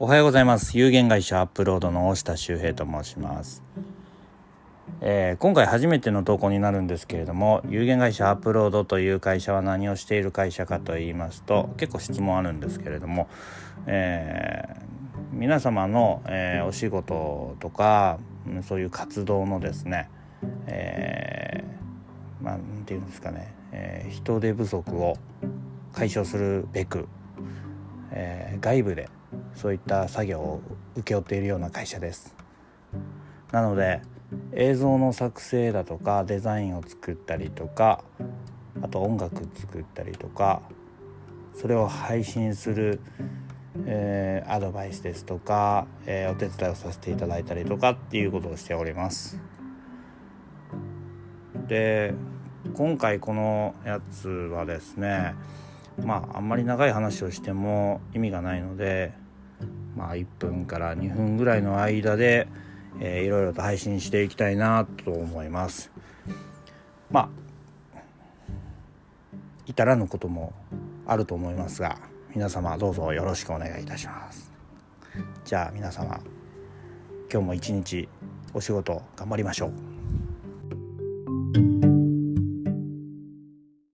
おはようございます。有限会社アップロードの大下修平と申します、えー、今回初めての投稿になるんですけれども有限会社アップロードという会社は何をしている会社かと言いますと結構質問あるんですけれども、えー、皆様の、えー、お仕事とかそういう活動のですね、えー、まあ何て言うんですかね、え人手不足を解消するべく、え外部でそういった作業を請け負っているような会社です。なので映像の作成だとかデザインを作ったりとかあと音楽作ったりとかそれを配信する、えー、アドバイスですとか、えー、お手伝いをさせていただいたりとかっていうことをしております。で今回このやつはですねまああんまり長い話をしても意味がないのでまあ、1分から2分ぐらいの間で、えー、いろいろと配信していきたいなと思います。まあ至らぬこともあると思いますが皆様どうぞよろしくお願いいたします。じゃあ皆様今日も一日お仕事頑張りましょう。